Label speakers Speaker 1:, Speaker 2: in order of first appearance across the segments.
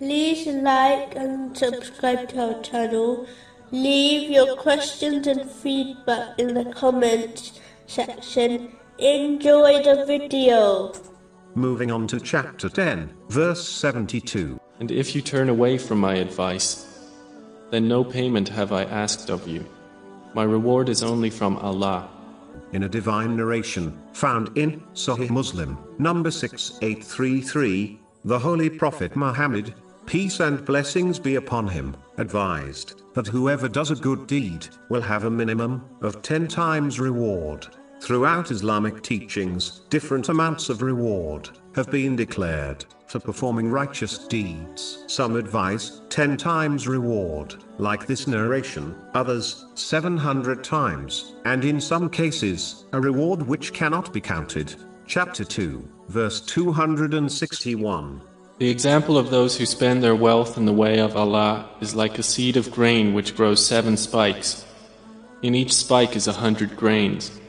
Speaker 1: like and subscribe to our channel. Leave your questions and feedback in the comments section. Enjoy the video.
Speaker 2: Moving on to chapter 10, verse 72.
Speaker 3: And if you turn away from my advice, then no payment have I asked of you. My reward is only from Allah.
Speaker 2: In a divine narration, found in Sahih Muslim, number 6833, the Holy Prophet Muhammad, peace and blessings be upon him, advised that whoever does a good deed will have a minimum of 10 times reward. Throughout Islamic teachings, different amounts of reward have been declared for performing righteous deeds. Some advise 10 times reward, like this narration, others 700 times, and in some cases, a reward which cannot be counted. Chapter 2, verse 261.
Speaker 3: The example of those who spend their wealth in the way of Allah is like a seed of grain which grows seven spikes. In each spike is a hundred grains.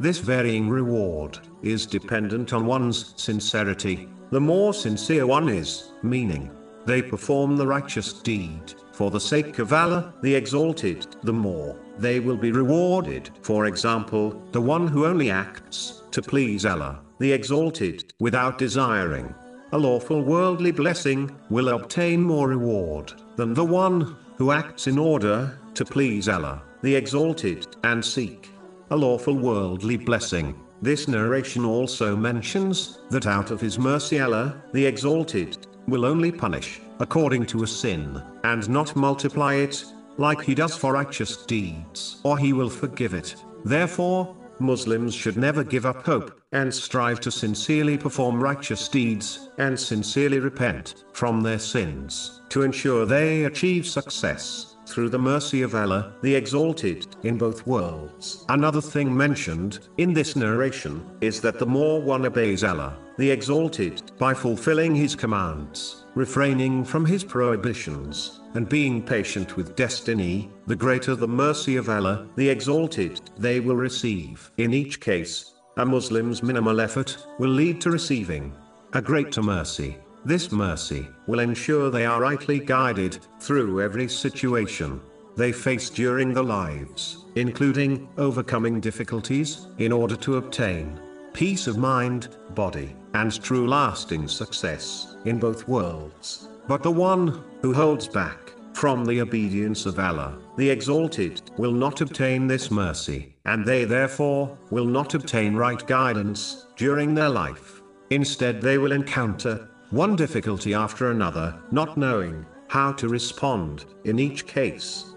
Speaker 2: This varying reward is dependent on one's sincerity. The more sincere one is, meaning they perform the righteous deed for the sake of Allah, the Exalted, the more they will be rewarded. For example, the one who only acts to please Allah, the Exalted, without desiring a lawful worldly blessing, will obtain more reward than the one who acts in order to please Allah, the Exalted, and seek a lawful worldly blessing. This narration also mentions that out of His mercy Allah, the Exalted, will only punish according to a sin, and not multiply it, like He does for righteous deeds, or He will forgive it. Therefore, Muslims should never give up hope, and strive to sincerely perform righteous deeds, and sincerely repent from their sins, to ensure they achieve success through the mercy of Allah, the Exalted, in both worlds. Another thing mentioned, in this narration, is that the more one obeys Allah, the Exalted, by fulfilling His commands, refraining from His prohibitions, and being patient with destiny, the greater the mercy of Allah, the Exalted, they will receive. In each case, a Muslim's minimal effort will lead to receiving a greater mercy. This mercy will ensure they are rightly guided through every situation they face during their lives, including overcoming difficulties, in order to obtain peace of mind, body, and true lasting success in both worlds. But the one who holds back from the obedience of Allah, the Exalted, will not obtain this mercy, and they therefore will not obtain right guidance during their life. Instead, they will encounter one difficulty after another, not knowing how to respond in each case.